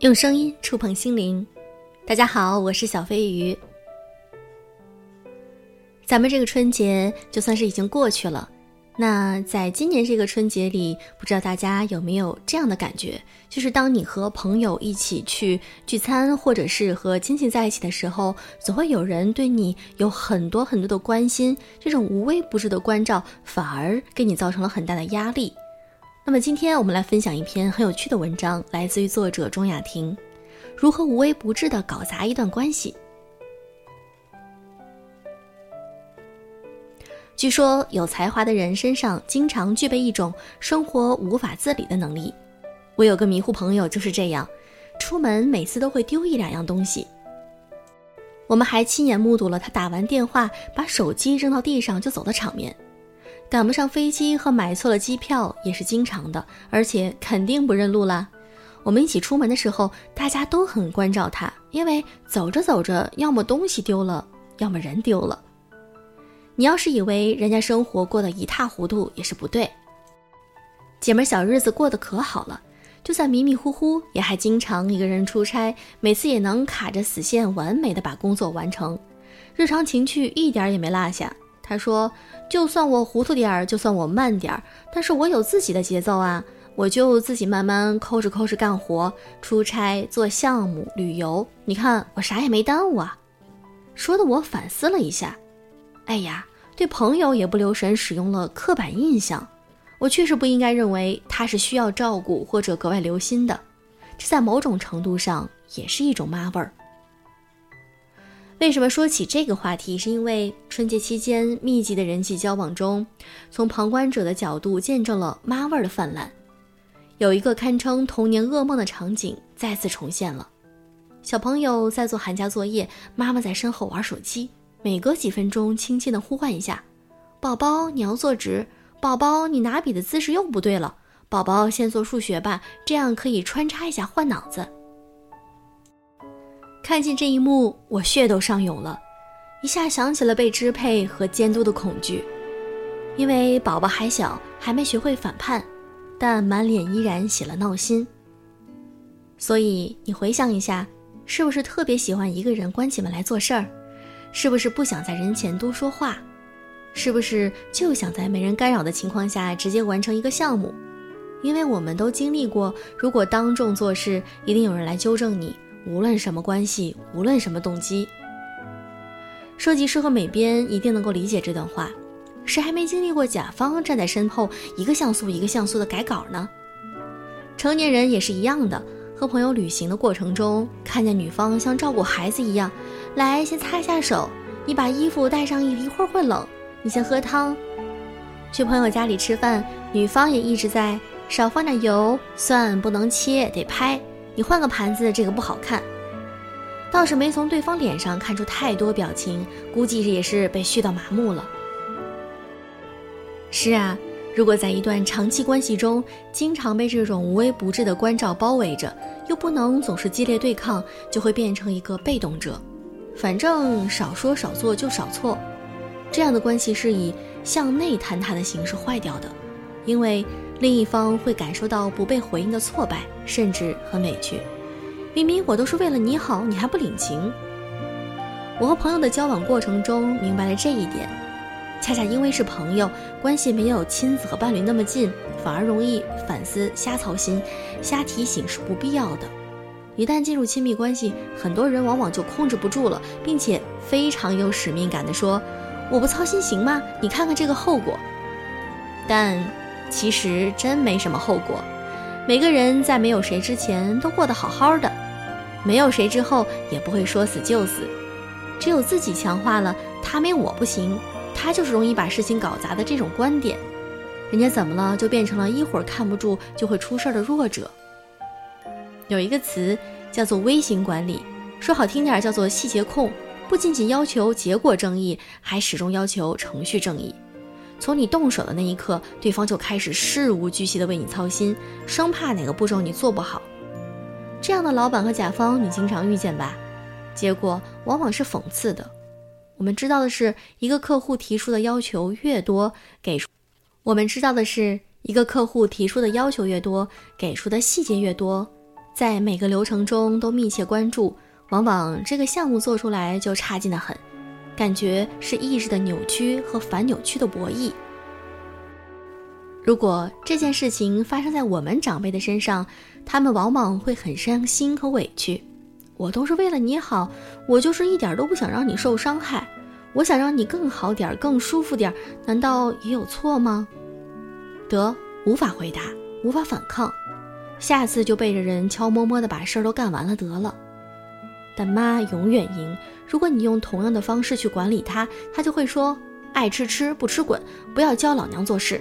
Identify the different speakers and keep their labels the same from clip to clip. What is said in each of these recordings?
Speaker 1: 用声音触碰心灵，大家好，我是小飞鱼。咱们这个春节就算是已经过去了，那在今年这个春节里，不知道大家有没有这样的感觉，就是当你和朋友一起去聚餐，或者是和亲戚在一起的时候，总会有人对你有很多很多的关心，这种无微不至的关照，反而给你造成了很大的压力。那么今天我们来分享一篇很有趣的文章，来自于作者钟雅婷，如何无微不至的搞砸一段关系。据说有才华的人身上经常具备一种生活无法自理的能力。我有个迷糊朋友就是这样，出门每次都会丢一两样东西。我们还亲眼目睹了他打完电话把手机扔到地上就走的场面。赶不上飞机和买错了机票也是经常的，而且肯定不认路啦。我们一起出门的时候，大家都很关照他，因为走着走着，要么东西丢了，要么人丢了。你要是以为人家生活过得一塌糊涂，也是不对。姐们小日子过得可好了，就算迷迷糊糊，也还经常一个人出差，每次也能卡着死线，完美的把工作完成，日常情趣一点也没落下。他说：“就算我糊涂点儿，就算我慢点儿，但是我有自己的节奏啊，我就自己慢慢抠着抠着干活，出差、做项目、旅游，你看我啥也没耽误啊。”说的我反思了一下，哎呀，对朋友也不留神使用了刻板印象，我确实不应该认为他是需要照顾或者格外留心的，这在某种程度上也是一种妈味儿。为什么说起这个话题？是因为春节期间密集的人际交往中，从旁观者的角度见证了妈味儿的泛滥。有一个堪称童年噩梦的场景再次重现了：小朋友在做寒假作业，妈妈在身后玩手机，每隔几分钟轻轻地呼唤一下：“宝宝，你要坐直；宝宝，你拿笔的姿势又不对了；宝宝，先做数学吧，这样可以穿插一下换脑子。”看见这一幕，我血都上涌了，一下想起了被支配和监督的恐惧。因为宝宝还小，还没学会反叛，但满脸依然写了闹心。所以你回想一下，是不是特别喜欢一个人关起门来做事儿？是不是不想在人前多说话？是不是就想在没人干扰的情况下直接完成一个项目？因为我们都经历过，如果当众做事，一定有人来纠正你。无论什么关系，无论什么动机，设计师和美编一定能够理解这段话。谁还没经历过甲方站在身后，一个像素一个像素的改稿呢？成年人也是一样的，和朋友旅行的过程中，看见女方像照顾孩子一样，来先擦一下手，你把衣服带上，一会儿会冷，你先喝汤。去朋友家里吃饭，女方也一直在少放点油，蒜不能切，得拍。你换个盘子，这个不好看。倒是没从对方脸上看出太多表情，估计也是被絮到麻木了。是啊，如果在一段长期关系中，经常被这种无微不至的关照包围着，又不能总是激烈对抗，就会变成一个被动者。反正少说少做就少错，这样的关系是以向内坍塌的形式坏掉的，因为。另一方会感受到不被回应的挫败，甚至很委屈。明明我都是为了你好，你还不领情。我和朋友的交往过程中明白了这一点，恰恰因为是朋友，关系没有亲子和伴侣那么近，反而容易反思、瞎操心、瞎提醒是不必要的。一旦进入亲密关系，很多人往往就控制不住了，并且非常有使命感的说：“我不操心行吗？你看看这个后果。”但。其实真没什么后果，每个人在没有谁之前都过得好好的，没有谁之后也不会说死就死。只有自己强化了“他没我不行”，他就是容易把事情搞砸的这种观点，人家怎么了就变成了一会儿看不住就会出事儿的弱者。有一个词叫做微型管理，说好听点叫做细节控，不仅仅要求结果正义，还始终要求程序正义。从你动手的那一刻，对方就开始事无巨细的为你操心，生怕哪个步骤你做不好。这样的老板和甲方你经常遇见吧？结果往往是讽刺的。我们知道的是，一个客户提出的要求越多，给出我们知道的是，一个客户提出的要求越多，给出的细节越多，在每个流程中都密切关注，往往这个项目做出来就差劲的很，感觉是意志的扭曲和反扭曲的博弈。如果这件事情发生在我们长辈的身上，他们往往会很伤心和委屈。我都是为了你好，我就是一点都不想让你受伤害，我想让你更好点，更舒服点，难道也有错吗？得，无法回答，无法反抗，下次就背着人悄摸摸的把事儿都干完了得了。但妈永远赢，如果你用同样的方式去管理她，她就会说：爱吃吃，不吃滚，不要教老娘做事。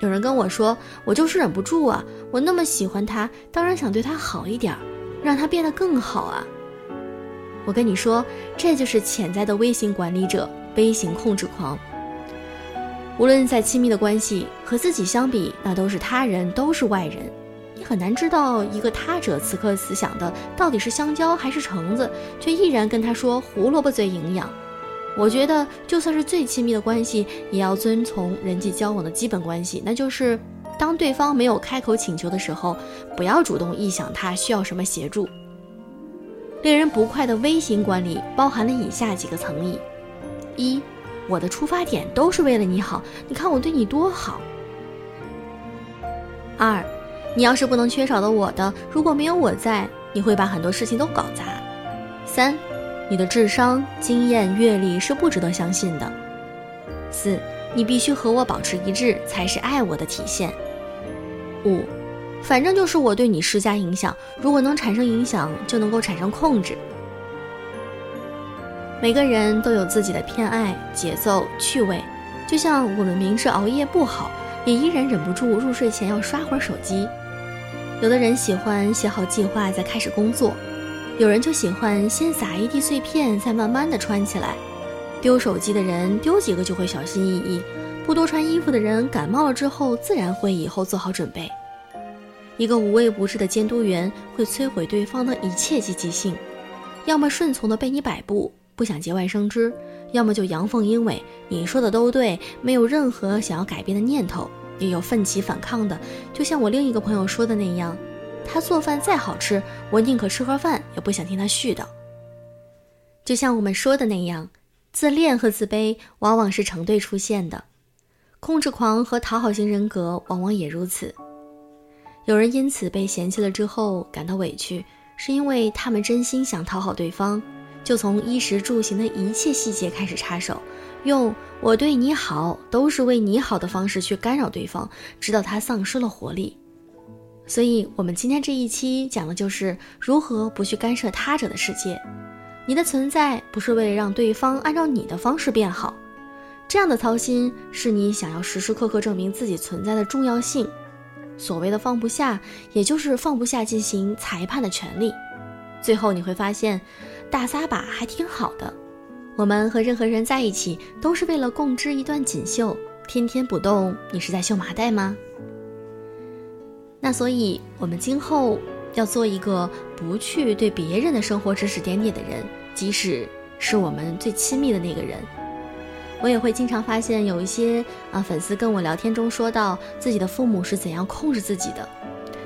Speaker 1: 有人跟我说，我就是忍不住啊！我那么喜欢他，当然想对他好一点，让他变得更好啊！我跟你说，这就是潜在的微型管理者、微型控制狂。无论在亲密的关系和自己相比，那都是他人，都是外人。很难知道一个他者此刻思想的到底是香蕉还是橙子，却依然跟他说胡萝卜最营养。我觉得，就算是最亲密的关系，也要遵从人际交往的基本关系，那就是当对方没有开口请求的时候，不要主动臆想他需要什么协助。令人不快的微型管理包含了以下几个层意：一，我的出发点都是为了你好，你看我对你多好；二，你要是不能缺少的我的，如果没有我在，你会把很多事情都搞砸；三。你的智商、经验、阅历是不值得相信的。四，你必须和我保持一致，才是爱我的体现。五，反正就是我对你施加影响，如果能产生影响，就能够产生控制。每个人都有自己的偏爱、节奏、趣味，就像我们明知熬夜不好，也依然忍不住入睡前要刷会儿手机。有的人喜欢写好计划再开始工作。有人就喜欢先撒一地碎片，再慢慢的穿起来。丢手机的人丢几个就会小心翼翼，不多穿衣服的人感冒了之后自然会以后做好准备。一个无微不至的监督员会摧毁对方的一切积极性，要么顺从的被你摆布，不想节外生枝；要么就阳奉阴违，你说的都对，没有任何想要改变的念头，也有奋起反抗的。就像我另一个朋友说的那样。他做饭再好吃，我宁可吃盒饭，也不想听他絮叨。就像我们说的那样，自恋和自卑往往是成对出现的，控制狂和讨好型人格往往也如此。有人因此被嫌弃了之后感到委屈，是因为他们真心想讨好对方，就从衣食住行的一切细节开始插手，用“我对你好都是为你好”的方式去干扰对方，直到他丧失了活力。所以，我们今天这一期讲的就是如何不去干涉他者的世界。你的存在不是为了让对方按照你的方式变好，这样的操心是你想要时时刻刻证明自己存在的重要性。所谓的放不下，也就是放不下进行裁判的权利。最后你会发现，大撒把还挺好的。我们和任何人在一起，都是为了共织一段锦绣。天天不动，你是在绣麻袋吗？那所以，我们今后要做一个不去对别人的生活指指点点的人，即使是我们最亲密的那个人。我也会经常发现有一些啊粉丝跟我聊天中说到自己的父母是怎样控制自己的。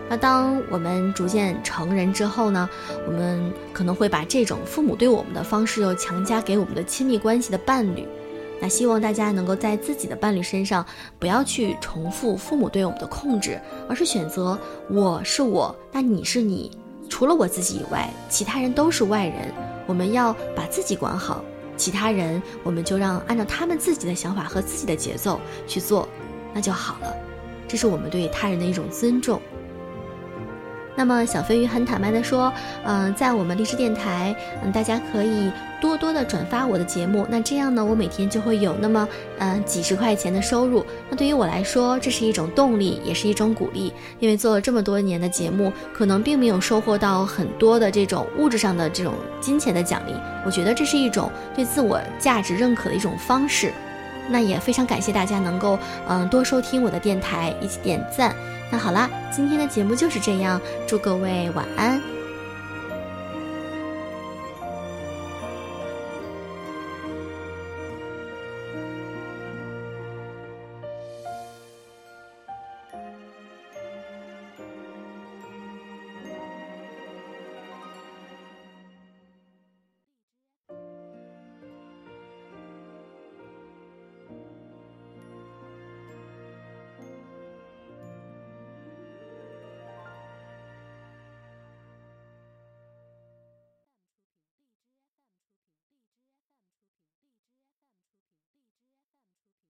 Speaker 1: 那当我们逐渐成人之后呢，我们可能会把这种父母对我们的方式又强加给我们的亲密关系的伴侣。那希望大家能够在自己的伴侣身上，不要去重复父母对我们的控制，而是选择我是我，那你是你，除了我自己以外，其他人都是外人。我们要把自己管好，其他人我们就让按照他们自己的想法和自己的节奏去做，那就好了。这是我们对他人的一种尊重。那么小飞鱼很坦白的说，嗯，在我们荔枝电台，嗯，大家可以多多的转发我的节目，那这样呢，我每天就会有那么，嗯，几十块钱的收入。那对于我来说，这是一种动力，也是一种鼓励。因为做了这么多年的节目，可能并没有收获到很多的这种物质上的这种金钱的奖励。我觉得这是一种对自我价值认可的一种方式。那也非常感谢大家能够，嗯，多收听我的电台，一起点赞。那好啦，今天的节目就是这样，祝各位晚安。